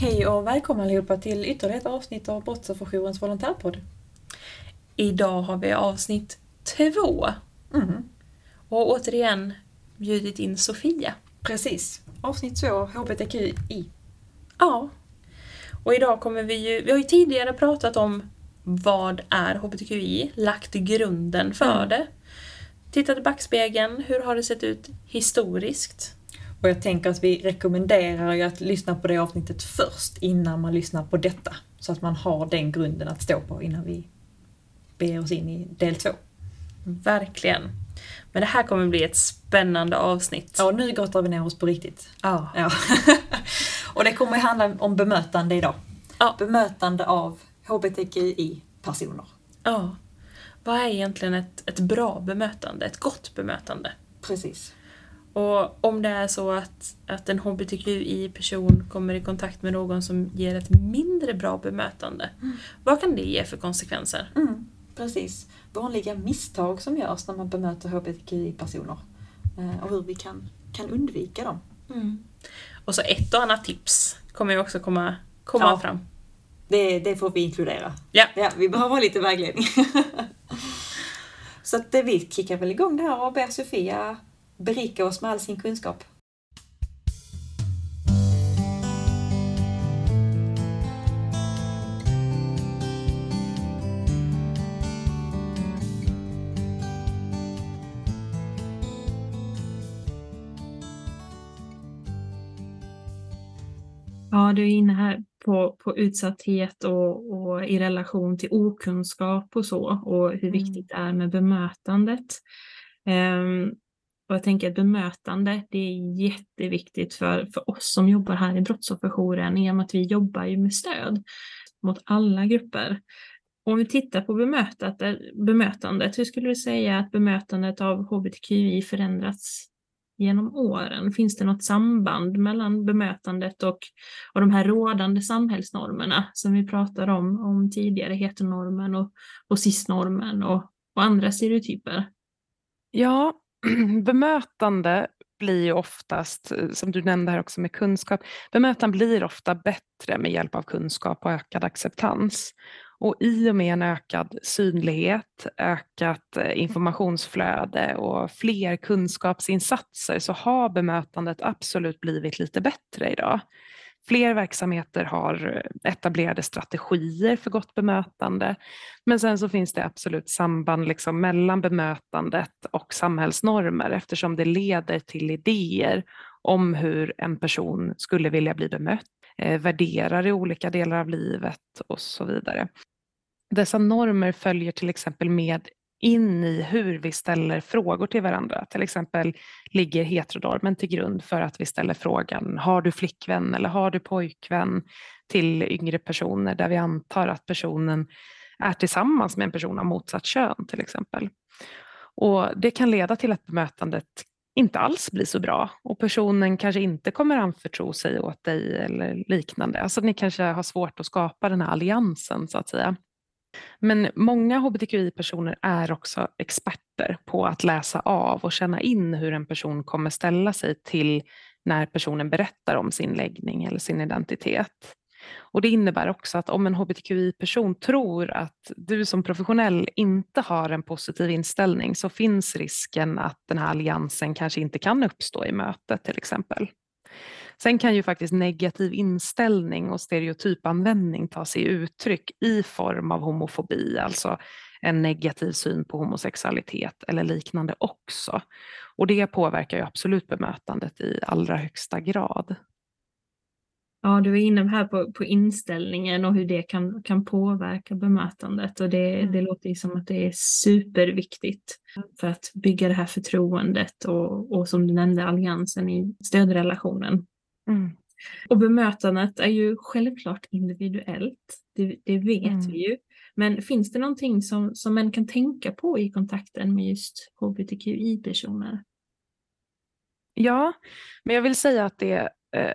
Hej och välkomna allihopa till ytterligare ett avsnitt av Brottsofferjourens volontärpodd. Idag har vi avsnitt två Mm, och återigen bjudit in Sofia. precis. Avsnitt två, HBTQI. Ja. Och idag kommer vi ju, vi har ju tidigare pratat om vad är HBTQI, lagt grunden för Mm. det. Tittat i backspegeln, hur har det sett ut historiskt? Och jag tänker att vi rekommenderar ju att lyssna på det avsnittet först innan man lyssnar på detta. Så att man har den grunden att stå på innan vi beger oss in i del två. Verkligen. Men det här kommer bli ett spännande avsnitt. Ja, nu grottar vi ner oss på riktigt. Ja. Ja. och det kommer handla om bemötande idag. Ja. Bemötande av HBTQI-personer. ja. Vad är egentligen ett, ett bra bemötande, ett gott bemötande? Precis. Och om det är så att, att en hbtqi-person kommer i kontakt med någon som ger ett mindre bra bemötande, vad kan det ge för konsekvenser? Mm, precis. Vanliga misstag som görs när man bemöter HBTQI-personer. Eh, och hur vi kan, kan undvika dem. Och så ett och annat tips kommer ju också komma, komma Ja. fram. Det, det får vi inkludera. Ja. Ja, vi behöver lite vägledning. Så att vi kickar väl igång det här och ber Sofia berika oss med all sin kunskap. Ja, du är inne här på, på utsatthet och, och i relation till okunskap och så och hur Mm. viktigt det är med bemötandet. Ehm, och jag tänker att bemötande, det är jätteviktigt för, för oss som jobbar här i brottsofferjouren i och med att vi jobbar ju med stöd mot alla grupper. Om vi tittar på bemötandet, hur skulle du säga att bemötandet av hbtqi förändrats genom åren? Finns det något samband mellan bemötandet och, och de här rådande samhällsnormerna som vi pratade om, om tidigare, heteronormen och, och cisnormen och, och andra stereotyper? Ja, bemötande blir ju oftast, eh, som du nämnde här också med kunskap, bemötande blir ofta bättre med hjälp av kunskap och ökad acceptans. Och i och med en ökad synlighet, ökat eh, informationsflöde och fler kunskapsinsatser så har bemötandet absolut blivit lite bättre idag. Fler verksamheter har eh, etablerade strategier för gott bemötande. Men sen så finns det absolut samband liksom mellan bemötandet och samhällsnormer eftersom det leder till idéer om hur en person skulle vilja bli bemött, eh, värderar i olika delar av livet och så vidare. Dessa normer följer till exempel med in i hur vi ställer frågor till varandra. Till exempel ligger heteronormen till grund för att vi ställer frågan har du flickvän eller har du pojkvän till yngre personer där vi antar att personen är tillsammans med en person av motsatt kön till exempel. Och det kan leda till att bemötandet inte alls blir så bra och personen kanske inte kommer anförtro sig åt dig eller liknande. Alltså ni kanske har svårt att skapa den här alliansen så att säga. Men många hbtqi-personer är också experter på att läsa av och känna in hur en person kommer ställa sig till när personen berättar om sin läggning eller sin identitet. Och Det innebär också att om en hbtqi-person tror att du som professionell inte har en positiv inställning så finns risken att den här alliansen kanske inte kan uppstå i mötet till exempel. Sen kan ju faktiskt negativ inställning och stereotypanvändning ta sig uttryck i form av homofobi, alltså en negativ syn på homosexualitet eller liknande också. Och det påverkar ju absolut bemötandet i allra högsta grad. Ja, du är inne här på, på inställningen och hur det kan, kan påverka bemötandet och det, Mm. det låter ju som att det är superviktigt för att bygga det här förtroendet och, och som du nämnde alliansen i stödrelationen. Mm. Och bemötandet är ju självklart individuellt, det, det vet Mm. vi ju. Men finns det någonting som, som man kan tänka på i kontakten med just hbtqi-personer? Ja, men jag vill säga att det, eh,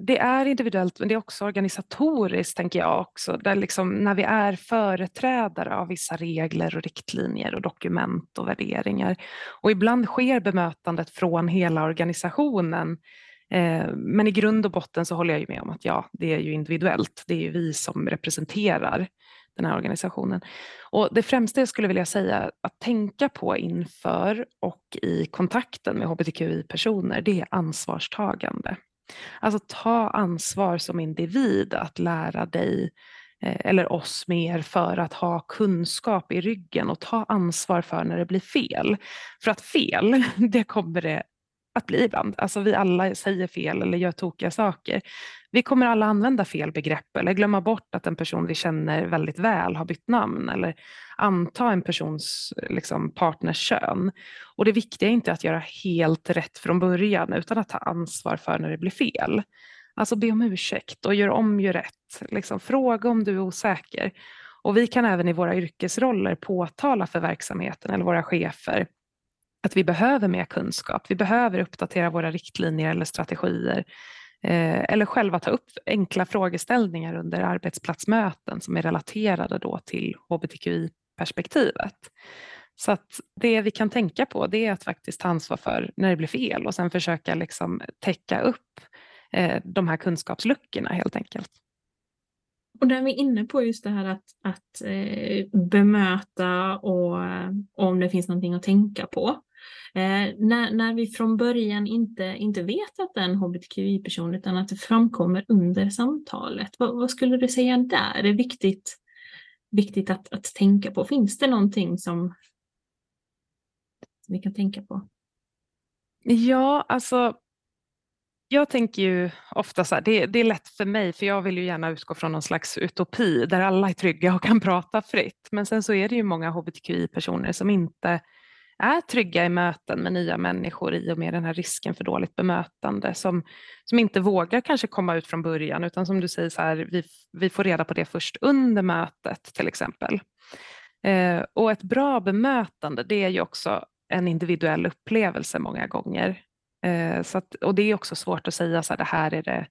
det är individuellt men det är också organisatoriskt tänker jag också. Där liksom, när vi är företrädare av vissa regler och riktlinjer och dokument och värderingar. Och ibland sker bemötandet från hela organisationen Eh, men i grund och botten så håller jag ju med om att ja, det är ju individuellt. Det är ju vi som representerar den här organisationen. Och det främsta jag skulle vilja säga att tänka på inför och i kontakten med hbtqi-personer, det är ansvarstagande. Alltså ta ansvar som individ att lära dig eh, eller oss mer för att ha kunskap i ryggen och ta ansvar för när det blir fel. För att fel, det kommer det att bli ibland. Alltså vi alla säger fel eller gör tokiga saker. Vi kommer alla använda fel begrepp eller glömma bort att en person vi känner väldigt väl har bytt namn eller anta en persons liksom, partners kön. Och det viktiga är inte att göra helt rätt från början utan att ta ansvar för när det blir fel. Alltså be om ursäkt och gör om, gör rätt. Liksom, fråga om du är osäker. Och vi kan även i våra yrkesroller påtala för verksamheten eller våra chefer att vi behöver mer kunskap. Vi behöver uppdatera våra riktlinjer eller strategier eh, eller själva ta upp enkla frågeställningar under arbetsplatsmöten som är relaterade då till hbtqi-perspektivet. Så att det vi kan tänka på det är att faktiskt ta ansvar för när det blir fel och sen försöka liksom täcka upp eh, de här kunskapsluckorna helt enkelt. Och där är inne på just det här att, att eh, bemöta och, och om det finns någonting att tänka på. Eh, när, när vi från början inte, inte vet att det är en hbtqi-person utan att det framkommer under samtalet. Vad, vad, skulle du säga där är viktigt, viktigt att, att tänka på? Finns det någonting som vi kan tänka på? Ja, alltså jag tänker ju ofta så här, det, det, är lätt för mig för jag vill ju gärna utgå från någon slags utopi där alla är trygga och kan prata fritt. Men sen så är det ju många hbtqi-personer som inte är trygga i möten med nya människor i och med den här risken för dåligt bemötande som, som inte vågar kanske komma ut från början utan som du säger så här, vi, vi får reda på det först under mötet till exempel. Eh, och ett bra bemötande det är ju också en individuell upplevelse många gånger. Eh, så att, och det är också svårt att säga så här, det här är det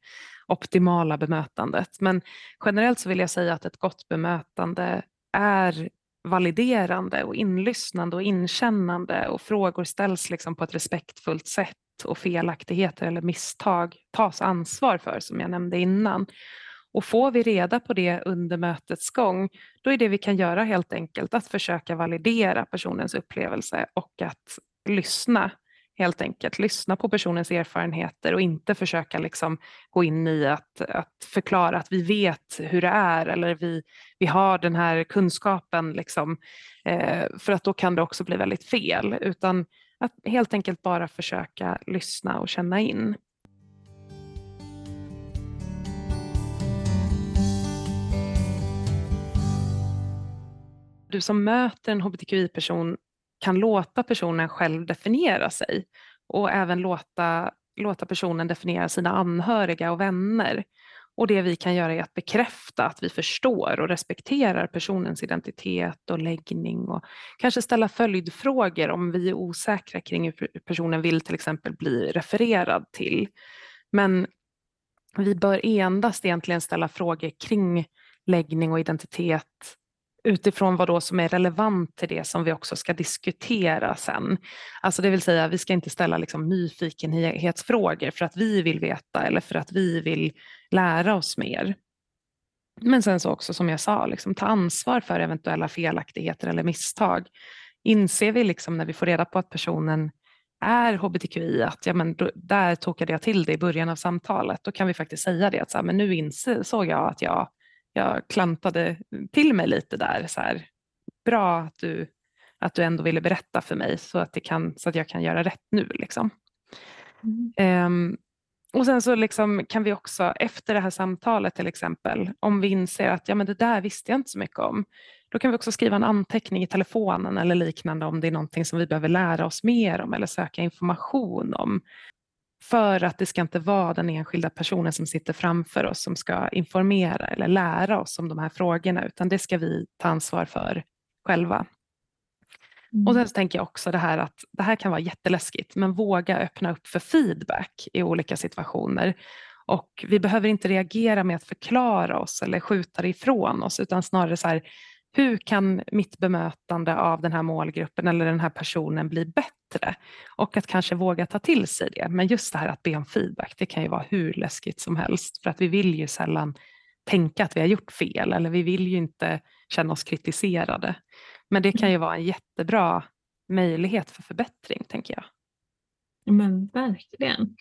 optimala bemötandet. Men generellt så vill jag säga att ett gott bemötande är validerande och inlyssnande och inkännande och frågor ställs liksom på ett respektfullt sätt och felaktigheter eller misstag tas ansvar för som jag nämnde innan. Och får vi reda på det under mötets gång, då är det vi kan göra helt enkelt att försöka validera personens upplevelse och att lyssna helt enkelt. Lyssna på personens erfarenheter och inte försöka liksom gå in i att, att förklara att vi vet hur det är eller vi, vi har den här kunskapen. Liksom, eh, för att då kan det också bli väldigt fel. Utan att helt enkelt bara försöka lyssna och känna in. Du som möter en hbtqi-person kan låta personen själv definiera sig och även låta, låta personen definiera sina anhöriga och vänner. Och det vi kan göra är att bekräfta att vi förstår och respekterar personens identitet och läggning och kanske ställa följdfrågor om vi är osäkra kring hur personen vill till exempel bli refererad till. Men vi bör endast egentligen ställa frågor kring läggning och identitet utifrån vad då som är relevant till det som vi också ska diskutera sen. Alltså det vill säga, vi ska inte ställa liksom nyfikenhetsfrågor för att vi vill veta eller för att vi vill lära oss mer. Men sen så också som jag sa, liksom, ta ansvar för eventuella felaktigheter eller misstag. Inser vi liksom när vi får reda på att personen är hbtqi, att ja, men då, där tokade jag till det i början av samtalet, då kan vi faktiskt säga det att så här, men nu insåg jag att jag jag klantade till mig lite där. Så här, bra att du, att du ändå ville berätta för mig så att, det kan, så att jag kan göra rätt nu. Liksom. Mm. Um, och sen så liksom kan vi också efter det här samtalet till exempel, om vi inser att ja, men det där visste jag inte så mycket om, då kan vi också skriva en anteckning i telefonen eller liknande om det är någonting som vi behöver lära oss mer om eller söka information om. För att det ska inte vara den enskilda personen som sitter framför oss som ska informera eller lära oss om de här frågorna, utan det ska vi ta ansvar för själva. Mm. Och sen så tänker jag också det här att det här kan vara jätteläskigt, men våga öppna upp för feedback i olika situationer. Och vi behöver inte reagera med att förklara oss eller skjuta det ifrån oss, utan snarare så här, hur kan mitt bemötande av den här målgruppen eller den här personen bli bättre? Och att kanske våga ta till sig det. Men just det här att be om feedback, det kan ju vara hur läskigt som helst. För att vi vill ju sällan tänka att vi har gjort fel eller vi vill ju inte känna oss kritiserade. Men det kan ju vara en jättebra möjlighet för förbättring, tänker jag. Men verkligen.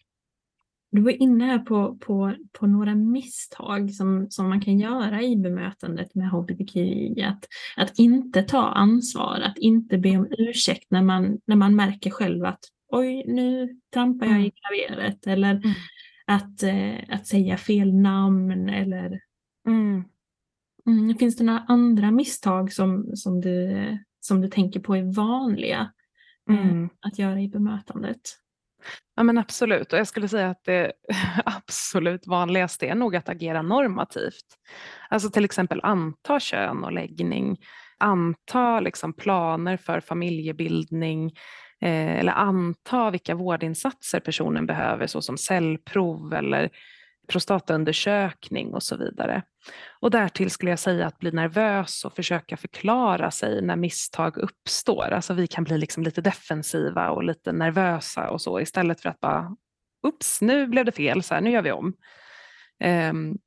Du var inne här på, på, på några misstag som, som man kan göra i bemötandet med hbtqi. Att, att inte ta ansvar, att inte be om ursäkt när man, när man märker själv att oj, nu trampar jag i mm. klaveret. Eller mm. att, eh, att säga fel namn eller mm. Mm, finns det några andra misstag som, som, du, som du tänker på är vanliga eh, att göra i bemötandet? Ja men absolut och jag skulle säga att det absolut vanligaste är nog att agera normativt. Alltså till exempel anta kön och läggning, anta liksom planer för familjebildning eh, eller anta vilka vårdinsatser personen behöver såsom cellprov eller prostataundersökning och så vidare. Och därtill skulle jag säga att bli nervös och försöka förklara sig när misstag uppstår. Alltså vi kan bli liksom lite defensiva och lite nervösa och så istället för att bara Ups, nu blev det fel, så här, nu gör vi om. Um,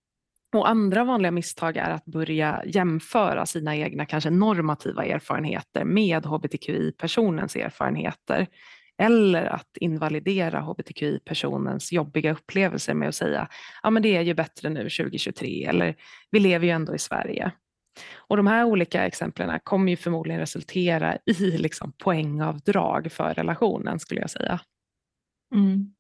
och andra vanliga misstag är att börja jämföra sina egna kanske normativa erfarenheter med hbtqi-personens erfarenheter eller att invalidera hbtqi-personens jobbiga upplevelser med att säga ja men det är ju bättre nu 2023 eller vi lever ju ändå i Sverige. Och de här olika exemplen kommer ju förmodligen resultera i liksom poängavdrag för relationen skulle jag säga. Mm.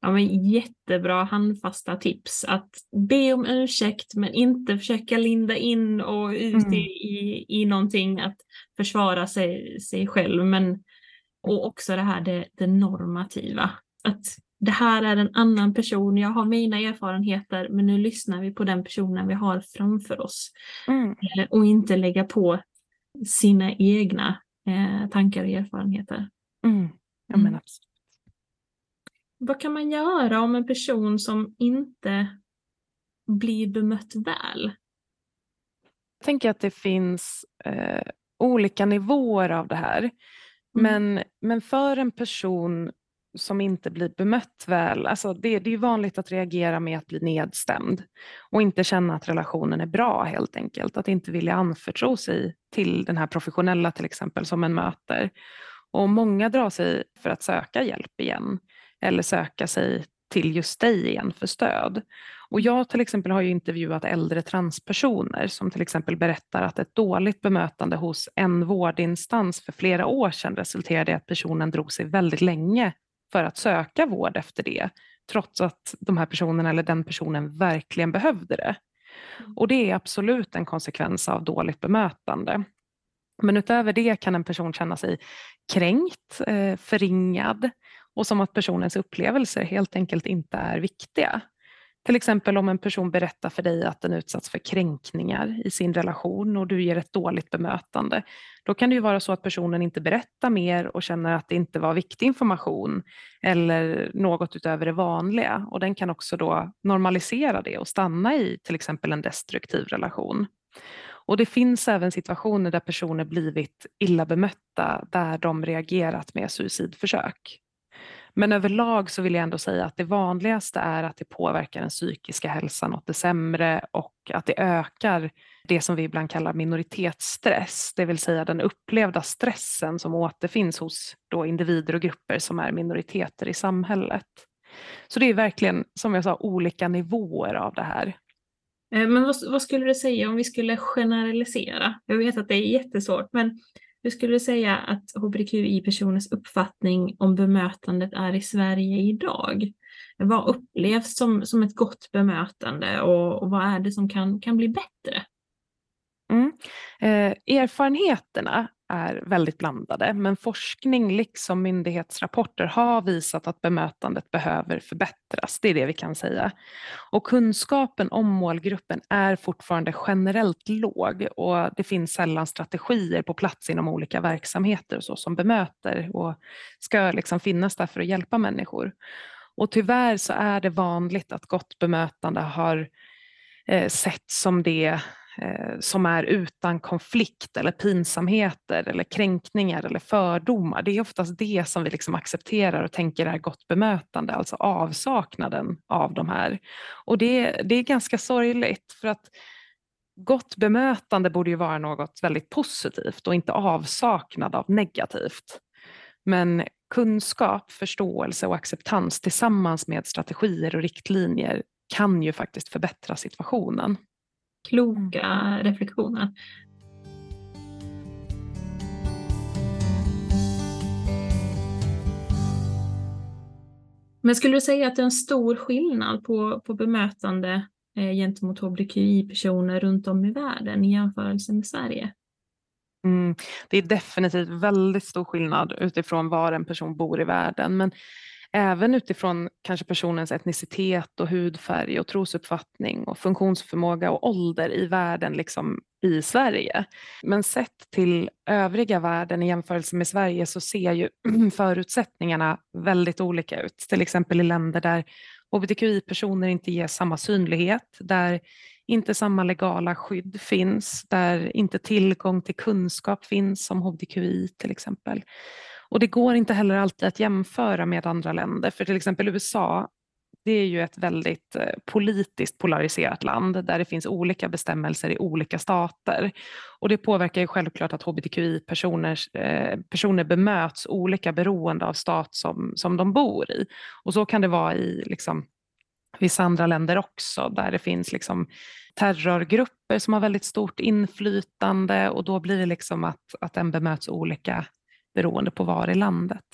Ja, men jättebra handfasta tips. Att be om ursäkt men inte försöka linda in och ut mm. i, i någonting att försvara sig, sig själv. Men och också det här det, det normativa. Att det här är en annan person, jag har mina erfarenheter men nu lyssnar vi på den personen vi har framför oss. Mm. Eh, och inte lägga på sina egna eh, tankar och erfarenheter. Mm. Ja, men mm. absolut. Vad kan man göra om en person som inte blir bemött väl? Jag tänker att det finns eh, olika nivåer av det här. Mm. Men, men för en person som inte blir bemött väl, alltså det, det är vanligt att reagera med att bli nedstämd och inte känna att relationen är bra helt enkelt. Att inte vilja anförtro sig till den här professionella till exempel som en möter. Och många drar sig för att söka hjälp igen eller söka sig till just dig igen för stöd. Och jag till exempel har ju intervjuat äldre transpersoner som till exempel berättar att ett dåligt bemötande hos en vårdinstans för flera år sedan resulterade i att personen drog sig väldigt länge för att söka vård efter det, trots att de här personerna eller den personen verkligen behövde det. Och det är absolut en konsekvens av dåligt bemötande. Men utöver det kan en person känna sig kränkt, eh, förringad och som att personens upplevelser helt enkelt inte är viktiga. Till exempel om en person berättar för dig att den utsatts för kränkningar i sin relation och du ger ett dåligt bemötande. Då kan det ju vara så att personen inte berättar mer och känner att det inte var viktig information eller något utöver det vanliga och den kan också då normalisera det och stanna i till exempel en destruktiv relation. Och det finns även situationer där personer blivit illa bemötta där de reagerat med suicidförsök. Men överlag så vill jag ändå säga att det vanligaste är att det påverkar den psykiska hälsan åt det sämre och att det ökar det som vi ibland kallar minoritetsstress, det vill säga den upplevda stressen som återfinns hos då individer och grupper som är minoriteter i samhället. Så det är verkligen, som jag sa, olika nivåer av det här. Eh, men vad, vad skulle du säga om vi skulle generalisera? Jag vet att det är jättesvårt, men hur skulle du säga att hbtqi-personers uppfattning om bemötandet är i Sverige idag? Vad upplevs som, som ett gott bemötande och, och vad är det som kan, kan bli bättre? Mm. Eh, erfarenheterna är väldigt blandade, men forskning liksom myndighetsrapporter har visat att bemötandet behöver förbättras. Det är det vi kan säga. Och kunskapen om målgruppen är fortfarande generellt låg och det finns sällan strategier på plats inom olika verksamheter så, som bemöter och ska liksom finnas där för att hjälpa människor. Och tyvärr så är det vanligt att gott bemötande har eh, sett som det Eh, som är utan konflikt eller pinsamheter eller kränkningar eller fördomar. Det är oftast det som vi liksom accepterar och tänker är gott bemötande, alltså avsaknaden av de här. Och det, det är ganska sorgligt för att gott bemötande borde ju vara något väldigt positivt och inte avsaknad av negativt. Men kunskap, förståelse och acceptans tillsammans med strategier och riktlinjer kan ju faktiskt förbättra situationen. Kloka reflektioner. Men skulle du säga att det är en stor skillnad på, på bemötande eh, gentemot hbtqi-personer runt om i världen i jämförelse med Sverige? Mm, det är definitivt väldigt stor skillnad utifrån var en person bor i världen. Men även utifrån kanske personens etnicitet och hudfärg och trosuppfattning och funktionsförmåga och ålder i världen liksom i Sverige. Men sett till övriga världen i jämförelse med Sverige så ser ju förutsättningarna väldigt olika ut. Till exempel i länder där hbtqi-personer inte ges samma synlighet, där inte samma legala skydd finns, där inte tillgång till kunskap finns om hbtqi till exempel. Och det går inte heller alltid att jämföra med andra länder, för till exempel USA, det är ju ett väldigt eh, politiskt polariserat land där det finns olika bestämmelser i olika stater. Och det påverkar ju självklart att hbtqi-personer eh, personer bemöts olika beroende av stat som, som de bor i. Och så kan det vara i liksom, vissa andra länder också, där det finns liksom terrorgrupper som har väldigt stort inflytande och då blir det liksom att, att den bemöts olika beroende på var i landet.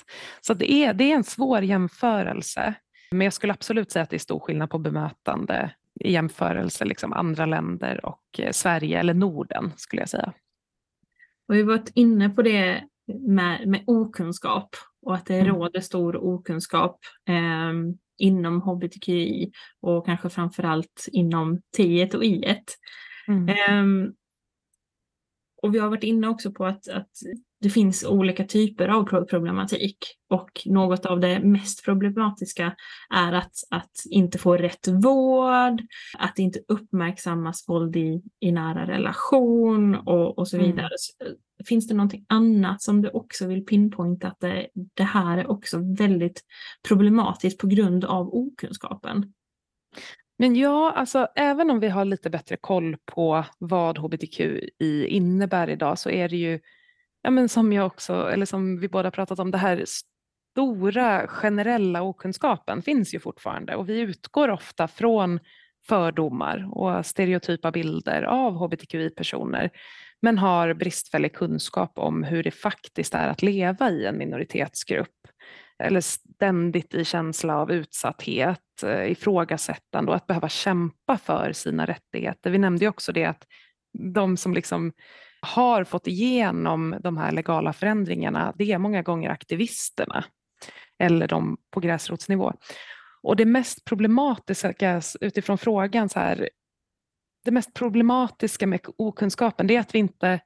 Så det är, det är en svår jämförelse. Men jag skulle absolut säga att det är stor skillnad på bemötande i jämförelse liksom andra länder och eh, Sverige eller Norden skulle jag säga. Och vi har varit inne på det med, med okunskap och att det mm. råder stor okunskap eh, inom hbtqi och kanske framförallt inom T1 och I1. Mm. Eh, och vi har varit inne också på att, att det finns olika typer av problematik och något av det mest problematiska är att, att inte få rätt vård, att inte uppmärksammas våld i, i nära relation och, och så mm. vidare. Mm. Finns det någonting annat som du också vill pinpointa att det, det här är också väldigt problematiskt på grund av okunskapen? Men ja, alltså även om vi har lite bättre koll på vad hbtqi innebär idag så är det ju ja, men som jag också, eller som vi båda pratat om, det här stora generella okunskapen finns ju fortfarande och vi utgår ofta från fördomar och stereotypa bilder av hbtqi-personer men har bristfällig kunskap om hur det faktiskt är att leva i en minoritetsgrupp eller ständigt i känsla av utsatthet, eh, ifrågasättande och att behöva kämpa för sina rättigheter. Vi nämnde ju också det att de som liksom har fått igenom de här legala förändringarna, det är många gånger aktivisterna eller de på gräsrotsnivå. Och det mest problematiska utifrån frågan, så här, det mest problematiska med okunskapen det är att vi inte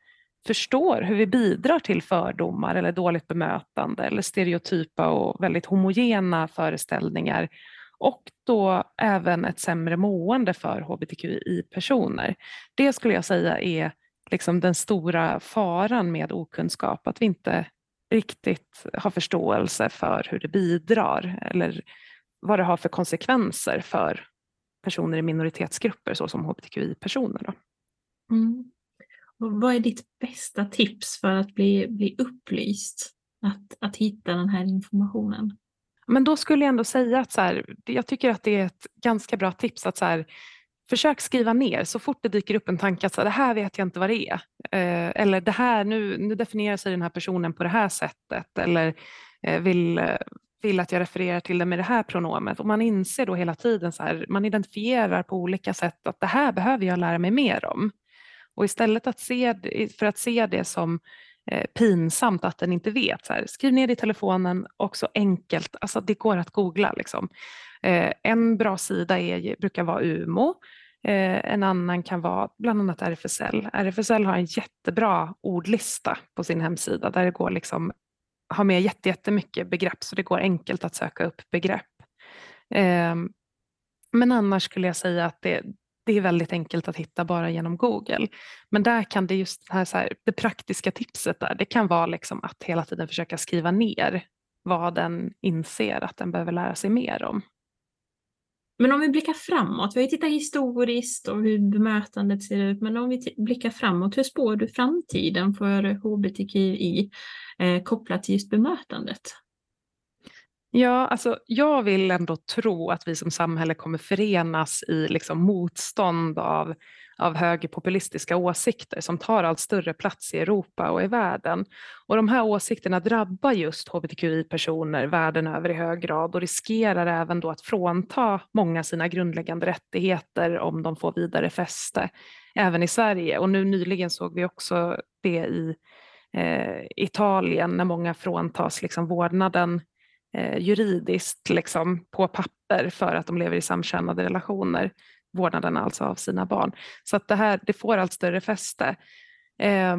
förstår hur vi bidrar till fördomar eller dåligt bemötande eller stereotypa och väldigt homogena föreställningar och då även ett sämre mående för hbtqi-personer. Det skulle jag säga är liksom den stora faran med okunskap, att vi inte riktigt har förståelse för hur det bidrar eller vad det har för konsekvenser för personer i minoritetsgrupper såsom hbtqi-personer. Mm. vad är ditt bästa tips för att bli, bli upplyst? Att, att hitta den här informationen? Men då skulle jag ändå säga att så här, jag tycker att det är ett ganska bra tips att så här, försök skriva ner så fort det dyker upp en tanke att så, det här vet jag inte vad det är. Eh, eller det här, nu, nu definierar sig den här personen på det här sättet. Eller eh, vill, vill att jag refererar till det med det här pronomet. Och man inser då hela tiden, så här, man identifierar på olika sätt att det här behöver jag lära mig mer om. Och istället att se, för att se det som eh, pinsamt att den inte vet, så här, skriv ner det i telefonen och så enkelt, alltså det går att googla. Liksom. Eh, en bra sida är, brukar vara UMO. Eh, en annan kan vara bland annat RFSL. RFSL har en jättebra ordlista på sin hemsida där det går liksom har med jättemycket begrepp så det går enkelt att söka upp begrepp. Ehm, men annars skulle jag säga att det, det är väldigt enkelt att hitta bara genom Google. Men där kan det just här, så här, det praktiska tipset där, det kan vara liksom att hela tiden försöka skriva ner vad den inser att den behöver lära sig mer om. Men om vi blickar framåt, vi har ju tittat historiskt och hur bemötandet ser ut, men om vi blickar framåt, hur spår du framtiden för hbtqi eh, kopplat till just bemötandet? Ja, alltså jag vill ändå tro att vi som samhälle kommer förenas i liksom motstånd av, av högerpopulistiska åsikter som tar allt större plats i Europa och i världen. Och de här åsikterna drabbar just hbtqi-personer världen över i hög grad och riskerar även då att frånta många sina grundläggande rättigheter om de får vidare fäste, även i Sverige. Och nu nyligen såg vi också det i eh, Italien när många fråntas liksom vårdnaden eh, juridiskt liksom, på papper för att de lever i samkönade relationer, vårdnaden alltså av sina barn. Så att det här det får allt större fäste. Eh,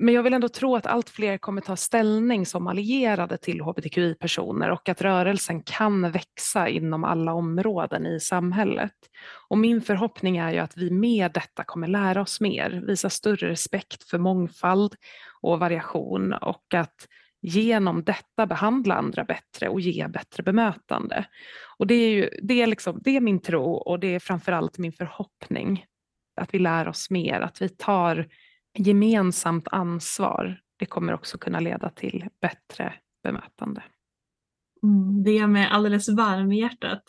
men jag vill ändå tro att allt fler kommer ta ställning som allierade till hbtqi-personer och att rörelsen kan växa inom alla områden i samhället. Och min förhoppning är ju att vi med detta kommer lära oss mer, visa större respekt för mångfald och variation och att genom detta behandla andra bättre och ge bättre bemötande. Och det är, ju, det är, liksom, det är min tro och det är framförallt min förhoppning att vi lär oss mer, att vi tar gemensamt ansvar. Det kommer också kunna leda till bättre bemötande. Mm, det gör mig alldeles varm i hjärtat.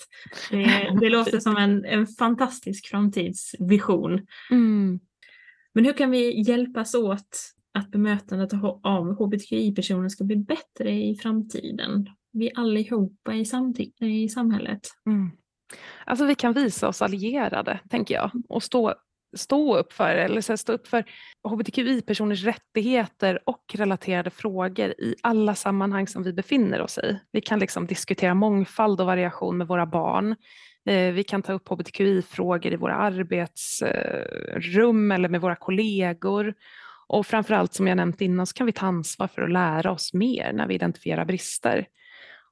Det, det låter som en, en fantastisk framtidsvision. Mm. Men hur kan vi hjälpas åt att bemötandet av hbtqi-personer ska bli bättre i framtiden. Vi allihopa i, i samhället. Mm. Alltså vi kan visa oss allierade, tänker jag, och stå, stå upp för, eller stå upp för hbtqi-personers rättigheter och relaterade frågor i alla sammanhang som vi befinner oss i. Vi kan liksom diskutera mångfald och variation med våra barn. Eh, vi kan ta upp hbtqi-frågor i våra arbetsrum eh, eller med våra kollegor och framförallt som jag nämnt innan så kan vi ta ansvar för att lära oss mer när vi identifierar brister.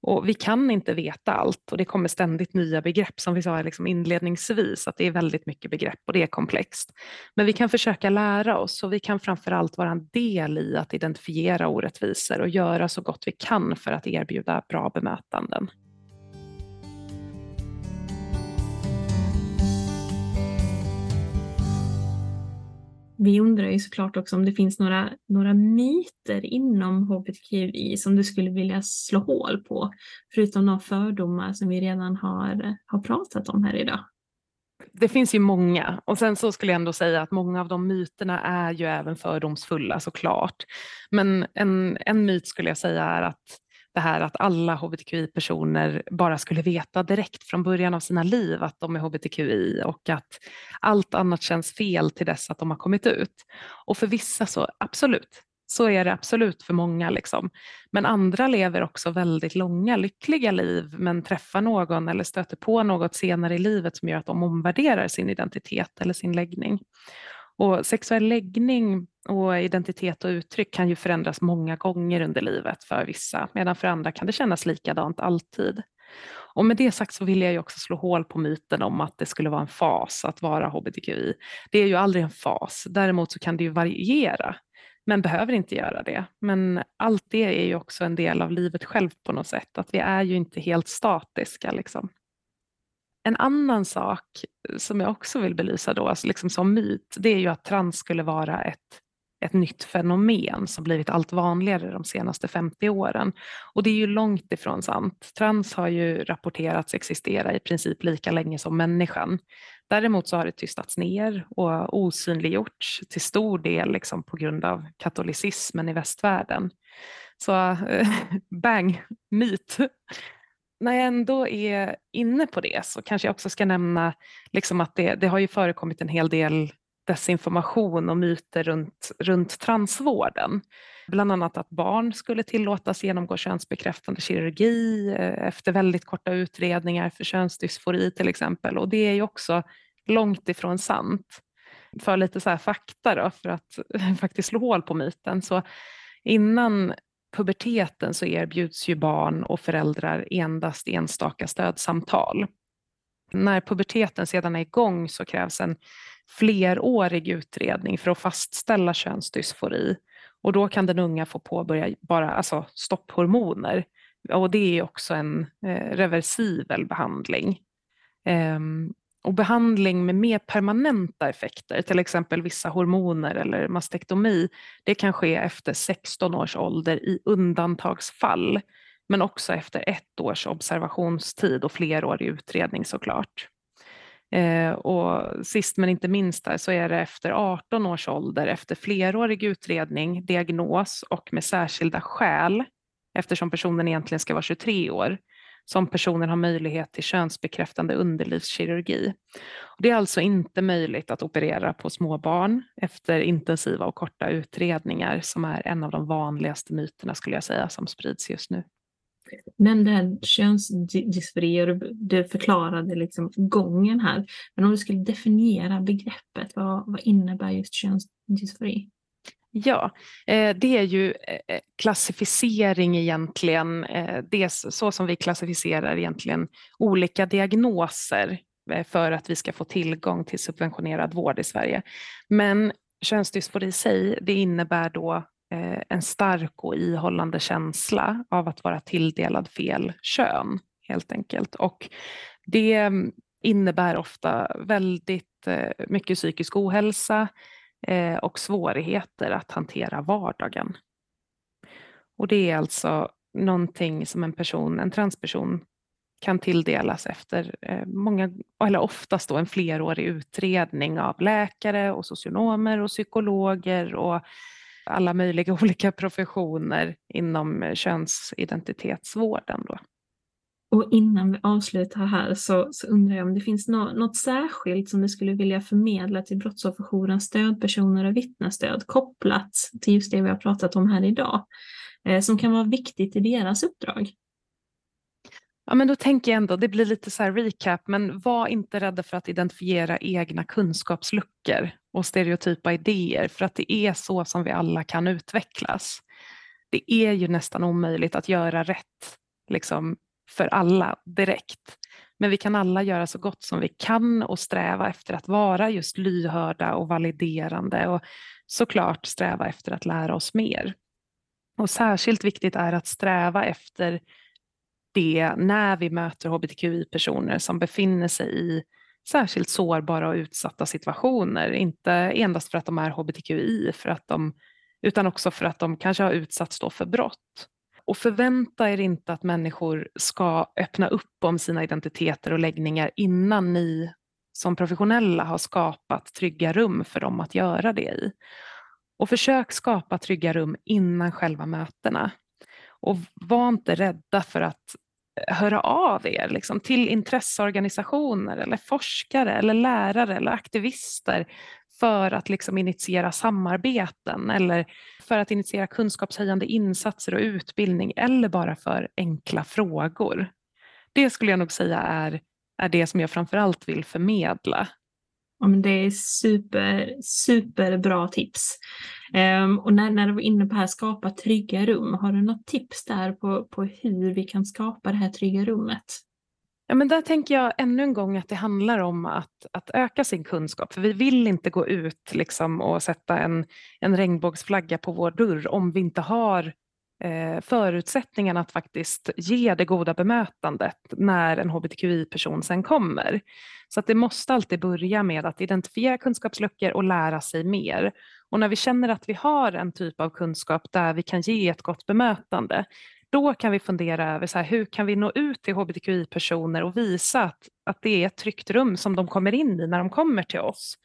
Och vi kan inte veta allt och det kommer ständigt nya begrepp som vi sa liksom inledningsvis att det är väldigt mycket begrepp och det är komplext. Men vi kan försöka lära oss och vi kan framförallt vara en del i att identifiera orättvisor och göra så gott vi kan för att erbjuda bra bemötanden. Vi undrar ju såklart också om det finns några, några myter inom hbtqi som du skulle vilja slå hål på, förutom de fördomar som vi redan har, har pratat om här idag. Det finns ju många och sen så skulle jag ändå säga att många av de myterna är ju även fördomsfulla såklart. Men en, en myt skulle jag säga är att det här att alla hbtqi-personer bara skulle veta direkt från början av sina liv att de är hbtqi och att allt annat känns fel till dess att de har kommit ut. Och för vissa så absolut, så är det absolut för många. Liksom. Men andra lever också väldigt långa, lyckliga liv men träffar någon eller stöter på något senare i livet som gör att de omvärderar sin identitet eller sin läggning. Och sexuell läggning och identitet och uttryck kan ju förändras många gånger under livet för vissa, medan för andra kan det kännas likadant alltid. Och med det sagt så vill jag ju också slå hål på myten om att det skulle vara en fas att vara hbtqi. Det är ju aldrig en fas, däremot så kan det ju variera, men behöver inte göra det. Men allt det är ju också en del av livet självt på något sätt, att vi är ju inte helt statiska. Liksom. En annan sak eh, som jag också vill belysa då, alltså liksom som myt, det är ju att trans skulle vara ett, ett nytt fenomen som blivit allt vanligare de senaste 50 åren. Och det är ju långt ifrån sant. Trans har ju rapporterats existera i princip lika länge som människan. Däremot så har det tystats ner och osynliggjorts till stor del liksom på grund av katolicismen i västvärlden. Så eh, bang, myt när jag ändå är inne på det så kanske jag också ska nämna liksom att det, det har ju förekommit en hel del desinformation och myter runt, runt transvården. Bland annat att barn skulle tillåtas genomgå könsbekräftande kirurgi eh, efter väldigt korta utredningar för könsdysfori till exempel. Och det är ju också långt ifrån sant. För lite så fakta då, för att faktiskt slå hål på myten. Så innan puberteten så erbjuds ju barn och föräldrar endast enstaka stödsamtal. När puberteten sedan är igång så krävs en flerårig utredning för att fastställa könsdysfori. Och då kan den unga få påbörja bara alltså stopphormoner. Och det är också en eh, reversibel behandling. Um, och behandling med mer permanenta effekter, till exempel vissa hormoner eller mastektomi, det kan ske efter 16 års ålder i undantagsfall, men också efter ett års observationstid och flerårig utredning såklart. Eh, och sist men inte minst där, så är det efter 18 års ålder, efter flerårig utredning, diagnos och med särskilda skäl, eftersom personen egentligen ska vara 23 år, som personen har möjlighet till könsbekräftande underlivskirurgi. Det är alltså inte möjligt att operera på små barn efter intensiva och korta utredningar som är en av de vanligaste myterna skulle jag säga som sprids just nu. nämnde könsdysfori och du förklarade liksom gången här. Men om du skulle definiera begreppet, vad, vad innebär just könsdysfori? Ja, eh, det är ju eh, eh, klassificering egentligen, Det är så som vi klassificerar egentligen olika diagnoser för att vi ska få tillgång till subventionerad vård i Sverige. Men könsdysfori i sig, det innebär då en stark och ihållande känsla av att vara tilldelad fel kön helt enkelt. Och det mm, innebär ofta väldigt mycket psykisk ohälsa, eh, och svårigheter att hantera vardagen. Och det är alltså någonting som en person, en transperson kan tilldelas efter eh, många, eller oftast då en flerårig utredning av läkare och socionomer och psykologer och alla möjliga olika professioner inom könsidentitetsvården. Då. Och innan vi avslutar här så, så undrar jag om det finns no något särskilt som du skulle vilja förmedla till Brottsofferjourens stödpersoner och vittnesstöd kopplat till just det vi har pratat om här idag, eh, som kan vara viktigt i deras uppdrag? Ja, men då tänker jag ändå, det blir lite så recap, men var inte rädda för att identifiera egna kunskapsluckor och stereotypa idéer, för att det är så som vi alla kan utvecklas. Det är ju nästan omöjligt att göra rätt liksom, för alla direkt. Men vi kan alla göra så gott som vi kan och sträva efter att vara just lyhörda och validerande och såklart sträva efter att lära oss mer. Och särskilt viktigt är att sträva efter det när vi möter hbtqi-personer som befinner sig i särskilt sårbara och utsatta situationer. Inte endast för att de är hbtqi, för att de, utan också för att de kanske har utsatts för brott. Och förvänta er inte att människor ska öppna upp om sina identiteter och läggningar innan ni som professionella har skapat trygga rum för dem att göra det i. Och försök skapa trygga rum innan själva mötena. Och var inte rädda för att eh, höra av er liksom, till intresseorganisationer eller forskare eller lärare eller aktivister för att liksom initiera samarbeten eller för att initiera kunskapshöjande insatser och utbildning eller bara för enkla frågor. Det skulle jag nog säga är, är det som jag framförallt vill förmedla. Ja, men det är super, superbra tips. Um, och när, när du var inne på här skapa trygga rum, har du något tips där på, på hur vi kan skapa det här trygga rummet? Ja, men där tänker jag ännu en gång att det handlar om att, att öka sin kunskap. För vi vill inte gå ut liksom och sätta en, en regnbågsflagga på vår dörr om vi inte har eh, förutsättningarna att faktiskt ge det goda bemötandet när en hbtqi-person sen kommer. Så att det måste alltid börja med att identifiera kunskapsluckor och lära sig mer. Och när vi känner att vi har en typ av kunskap där vi kan ge ett gott bemötande, då kan vi fundera över så här, hur kan vi nå ut till hbtqi-personer och visa att, att det är ett tryggt rum som de kommer in i när de kommer till oss.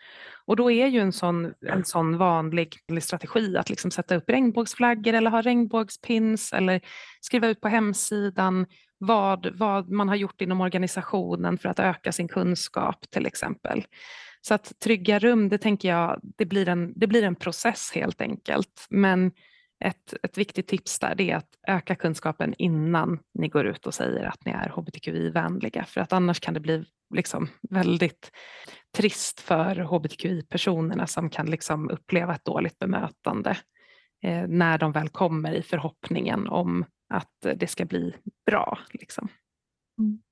Och då är ju en sån, en sån vanlig strategi att liksom sätta upp regnbågsflaggor eller ha regnbågspins eller skriva ut på hemsidan vad, vad man har gjort inom organisationen för att öka sin kunskap till exempel. Så att trygga rum, det tänker jag, det blir en, det blir en process helt enkelt. Men ett, ett viktigt tips där är att öka kunskapen innan ni går ut och säger att ni är hbtqi-vänliga för att annars kan det bli liksom väldigt trist för hbtqi-personerna som kan liksom uppleva ett dåligt bemötande eh, när de väl kommer i förhoppningen om att det ska bli bra. Liksom. Mm.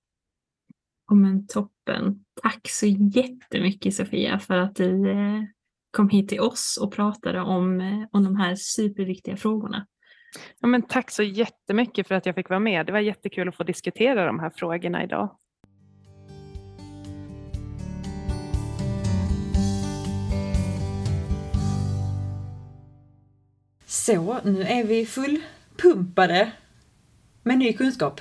Oh, men toppen. Tack så jättemycket Sofia för att du eh, kom hit till oss och pratade om, eh, om de här superviktiga frågorna. Ja, men tack så jättemycket för att jag fick vara med. Det var jättekul att få diskutera de här frågorna idag. Så, nu är vi fullpumpade med ny kunskap.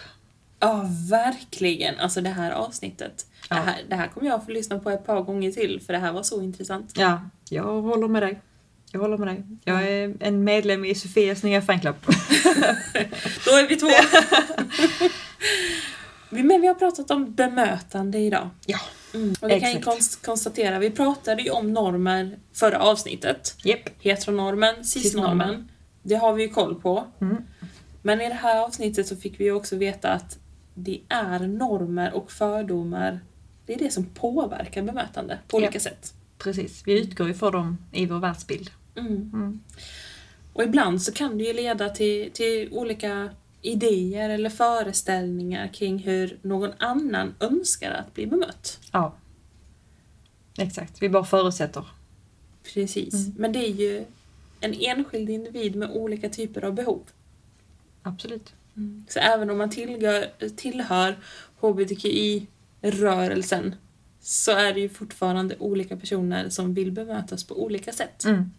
Ja, verkligen. Alltså det här avsnittet. Ja. Det, här, det här kommer jag få lyssna på ett par gånger till för det här var så intressant. Ja, jag håller med dig. Jag håller med dig. Jag är en medlem i Sofias nya fanclub. Då är vi två. Men vi har pratat om bemötande idag. Ja. Mm. Och vi kan ju konst- konstatera, vi pratade ju om normer förra avsnittet. Japp. Heteronormen, cisnormen. Cisnormen. Det har vi ju koll på. Mm. Men i det här avsnittet så fick vi ju också veta att det är normer och fördomar, det är det som påverkar bemötande på Ja. olika sätt. Precis, vi utgår ju från dem i vår världsbild. Mm. Mm. Och ibland så kan det ju leda till, till olika idéer eller föreställningar kring hur någon annan önskar att bli bemött. Ja. Exakt, vi bara förutsätter. Precis. Mm. Men det är ju en enskild individ med olika typer av behov. Absolut. Så även om man tillhör, tillhör HBTQI-rörelsen så är det ju fortfarande olika personer som vill bemötas på olika sätt. Mm.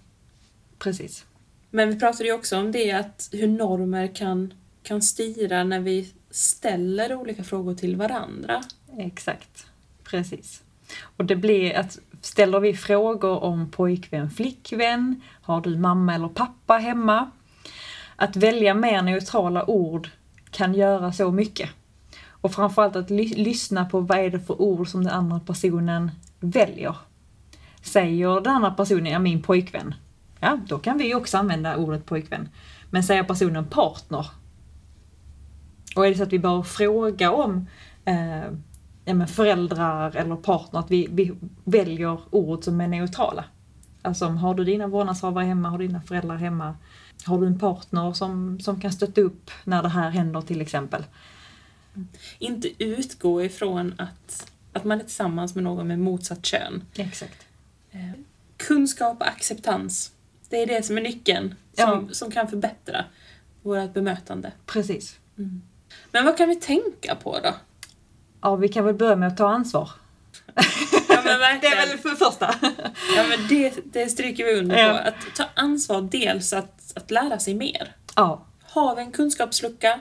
Precis. Men vi pratade ju också om det att hur normer kan, kan styra när vi ställer olika frågor till varandra. Exakt. Precis. Och det blir att ställer vi frågor om pojkvän, flickvän, har du mamma eller pappa hemma? Att välja mer neutrala ord kan göra så mycket. Och framförallt att ly- lyssna på vad är det för ord som den andra personen väljer. Säger den andra personen, ja min pojkvän, ja då kan vi också använda ordet pojkvän. Men säger personen partner, och är det så att vi bör fråga om eh, ja, men föräldrar eller partner, att vi, vi väljer ord som är neutrala. Alltså har du dina vårdnadshavare hemma, har du dina föräldrar hemma, har du en partner som, som kan stötta upp när det här händer till exempel. Inte utgå ifrån att, att man är tillsammans med någon med motsatt kön. Exakt. Eh, Kunskap och acceptans. Det är det som är nyckeln som, som kan förbättra vårt bemötande. Precis. Men vad kan vi tänka på då? Ja, vi kan väl börja med att ta ansvar. Men Det är väl för första. Ja men det, det stryker vi under på. Att ta ansvar dels att, att lära sig mer. Ja, Har vi en kunskapslucka,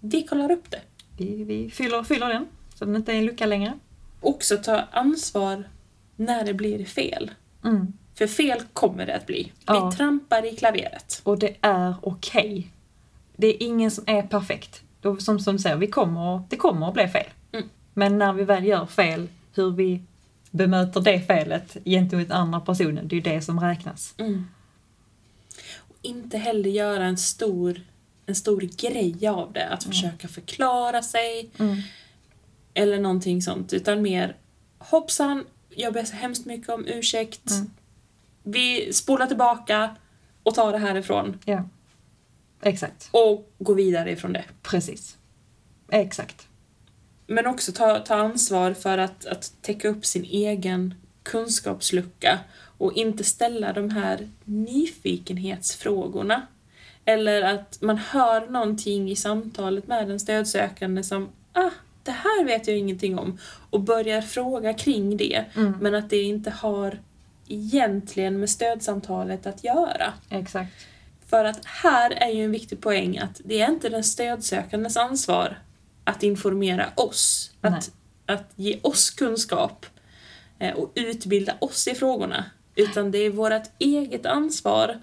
vi kollar upp det. vi, vi fyller, fyller den så den inte är en lucka längre. Också ta ansvar när det blir fel. Mm. För fel kommer det att bli. Vi Ja. trampar i klaveret. Och det är okej. Det är ingen som är perfekt. Som, som säger, vi kommer, det kommer att bli fel. Mm. Men när vi väl gör fel, hur vi bemöter det felet gentemot andra personen, det är det som räknas. Mm. Och inte heller göra en stor, en stor grej av det. Att försöka förklara sig eller någonting sånt. Utan mer hoppsan, jag ber så hemskt mycket om ursäkt. Mm. Vi spolar tillbaka och tar det härifrån. Ja. Exakt. Och går vidare ifrån det. Precis. Exakt. Men också ta, ta ansvar för att, att täcka upp sin egen kunskapslucka och inte ställa de här nyfikenhetsfrågorna. Eller att man hör någonting i samtalet med den stödsökande som ah, det här vet jag ingenting om och börjar fråga kring det Mm. men att det inte har egentligen med stödsamtalet att göra. Exakt. För att här är ju en viktig poäng att det är inte den stödsökandes ansvar att informera oss, Nej. att, att ge oss kunskap eh, och utbilda oss i frågorna. Utan det är vårt eget ansvar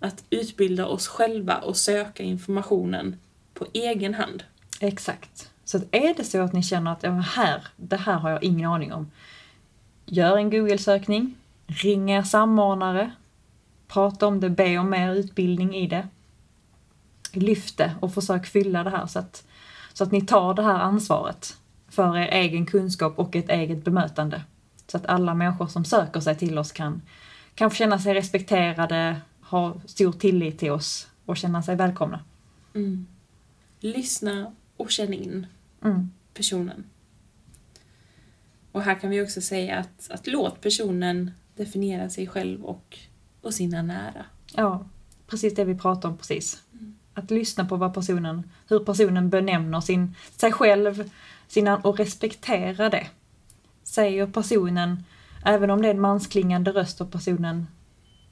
att utbilda oss själva och söka informationen på egen hand. Exakt. Så är det så att ni känner att ja, här, det här har jag ingen aning om. Gör en Google-sökning, ring er samordnare, prata om det, be om mer utbildning i det. Lyft det och försök fylla det här så att, så att ni tar det här ansvaret för er egen kunskap och ett eget bemötande. Så att alla människor som söker sig till oss kan, kan känna sig respekterade, ha stor tillit till oss och känna sig välkomna. Lyssna och känn in Mm. personen. Och här kan vi också säga att, att låt personen definiera sig själv och, och sina nära. Ja, precis det vi pratade om precis. Att lyssna på vad personen, hur personen benämner sin, sig själv sina, och respektera det. Säger personen, även om det är en mansklingande röst och personen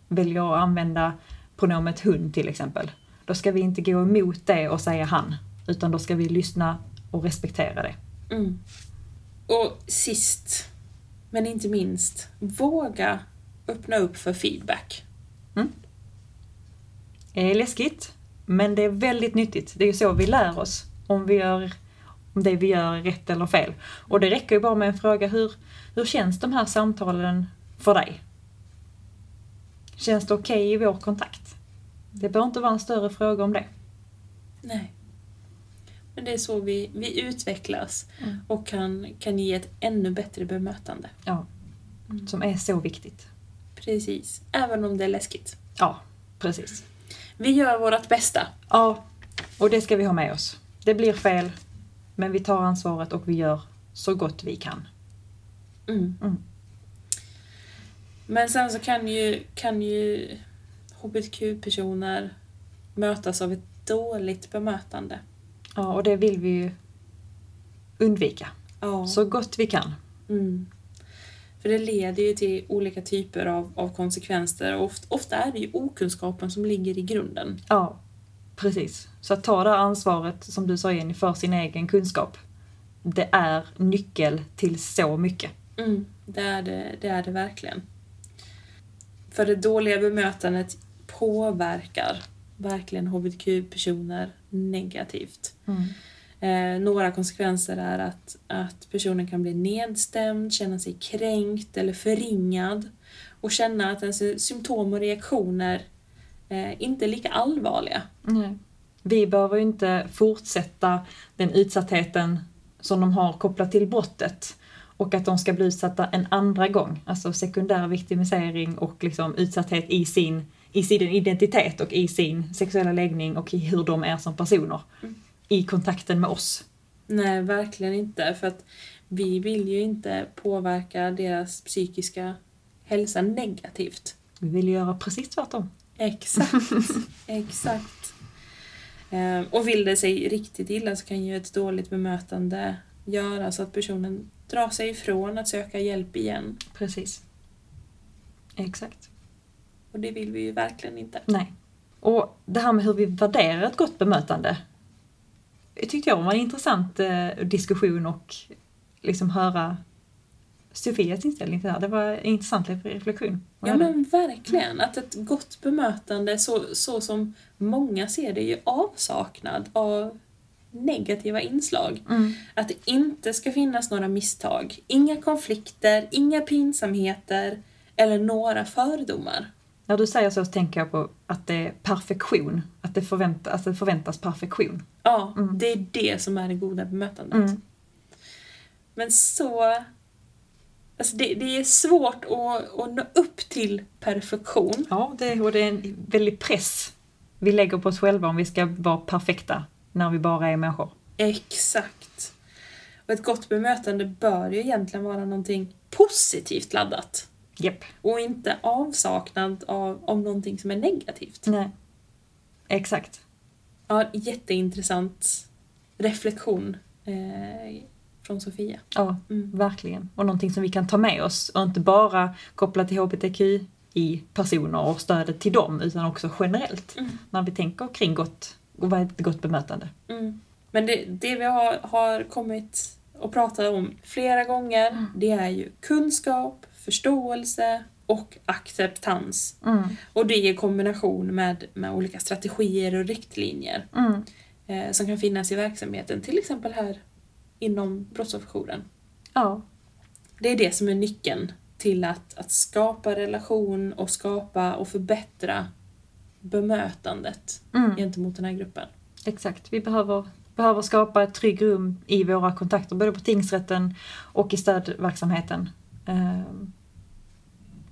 väljer att använda pronomet hund till exempel. Då ska vi inte gå emot det och säga han, utan då ska vi lyssna och respektera det. Mm. Och sist, men inte minst, våga öppna upp för feedback. Det är läskigt, men det är väldigt nyttigt. Det är ju så vi lär oss om, vi gör, om det vi gör är rätt eller fel. Och det räcker ju bara med en fråga, hur, hur känns de här samtalen för dig? Känns det okej okay i vår kontakt? Det behöver inte vara en större fråga om det. Nej. Men det är så vi, vi utvecklas Mm. och kan, kan ge ett ännu bättre bemötande. Ja, som är så viktigt. Precis. Även om det är läskigt. Ja, precis. Vi gör vårt bästa. Ja, och det ska vi ha med oss. Det blir fel, men vi tar ansvaret och vi gör så gott vi kan. Mm. Mm. Men sen så kan ju, kan ju hbtq-personer mötas av ett dåligt bemötande. Ja, och det vill vi ju undvika Ja. så gott vi kan. Mm. För det leder ju till olika typer av, av konsekvenser och ofta, ofta är det ju okunskapen som ligger i grunden. Ja, precis. Så att ta det ansvaret, som du sa Jenny, för sin egen kunskap. Det är nyckel till så mycket. Mm, det, är det, det är det verkligen. För det dåliga bemötandet påverkar verkligen hbtq-personer negativt. Eh, några konsekvenser är att, att personen kan bli nedstämd, känna sig kränkt eller förringad och känna att ens symptom och reaktioner eh, inte är lika allvarliga. Nej. Vi behöver ju inte fortsätta den utsattheten som de har kopplat till brottet och att de ska bli utsatta en andra gång. Alltså sekundär viktimisering och liksom utsatthet i sin, i sin identitet och i sin sexuella läggning och i hur de är som personer. I kontakten med oss. Nej, verkligen inte. För att vi vill ju inte påverka deras psykiska hälsa negativt. Vi vill göra precis tvärtom. Exakt. Exakt. Eh, Och vill det sig riktigt illa så kan ju ett dåligt bemötande göra så att personen drar sig ifrån att söka hjälp igen. Precis. Exakt. Och det vill vi ju verkligen inte. Nej. Och det här med hur vi värderar ett gott bemötande. Tyckte jag var en intressant eh, diskussion och liksom höra Sofias inställning till det här. Det var en intressant reflektion. Ja men verkligen. Att ett gott bemötande, så, så som många ser det, är ju avsaknad av negativa inslag. Mm. Att det inte ska finnas några misstag, inga konflikter, inga pinsamheter eller några fördomar. När du säger så, så tänker jag på att det är perfektion. Att det, förvänta, att det förväntas perfektion. Ja, Mm. det är det som är det goda bemötandet. Mm. Men så... Alltså det, det är svårt att, att nå upp till perfektion. Ja, det, och det är en väldig press vi lägger på oss själva om vi ska vara perfekta när vi bara är människor. Exakt. Och ett gott bemötande bör ju egentligen vara någonting positivt laddat. Japp. Och inte avsaknad av, av någonting som är negativt. Nej. Exakt. Ja, jätteintressant reflektion eh, från Sofia. Ja, Mm. verkligen. Och någonting som vi kan ta med oss och inte bara koppla till hbtqi-personer och stödet till dem utan också generellt Mm. när vi tänker kring gott och vad är ett gott bemötande. Mm. Men det, det vi har, har kommit och pratat om flera gånger, det är ju kunskap, förståelse och acceptans. Mm. Och det i kombination med, med olika strategier och riktlinjer Mm. eh, som kan finnas i verksamheten, till exempel här inom brottsofferjouren. Ja, Det är det som är nyckeln till att, att skapa relation och skapa och förbättra bemötandet mm. gentemot den här gruppen. exakt. Vi behöver, behöver skapa ett tryggt rum i våra kontakter, både på tingsrätten och i stödverksamheten. Ehm,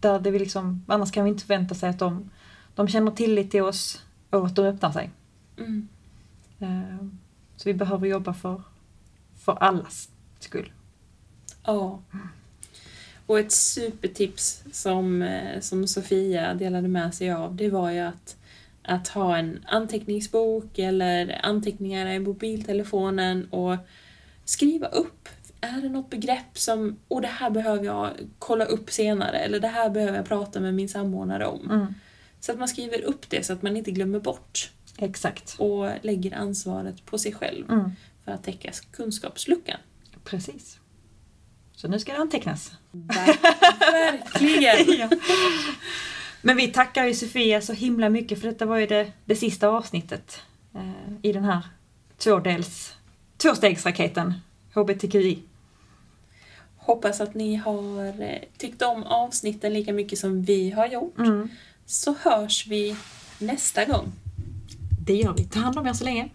där det vi liksom, annars kan vi inte förvänta sig att de, de känner tillit till oss och att de öppnar sig. Mm. Ehm, Så vi behöver jobba för, för allas skull. Ja. Och ett supertips som, eh, som Sofia delade med sig av, det var ju att, att ha en anteckningsbok eller anteckningar i mobiltelefonen och skriva upp. Är det något begrepp som, och det här behöver jag kolla upp senare, eller det här behöver jag prata med min samordnare om. Mm. Så att man skriver upp det så att man inte glömmer bort Exakt. och lägger ansvaret på sig själv Mm. för att täcka kunskapsluckan. Precis. Så nu ska det antecknas. Ver- Verkligen! ja. Men vi tackar ju Sofia så himla mycket för detta var ju det, det sista avsnittet eh, i den här tvådels, tvåstegsraketen HBTQI. Hoppas att ni har eh, tyckt om avsnitten lika mycket som vi har gjort. Mm. Så hörs vi nästa gång. Det gör vi. Ta hand om er så länge.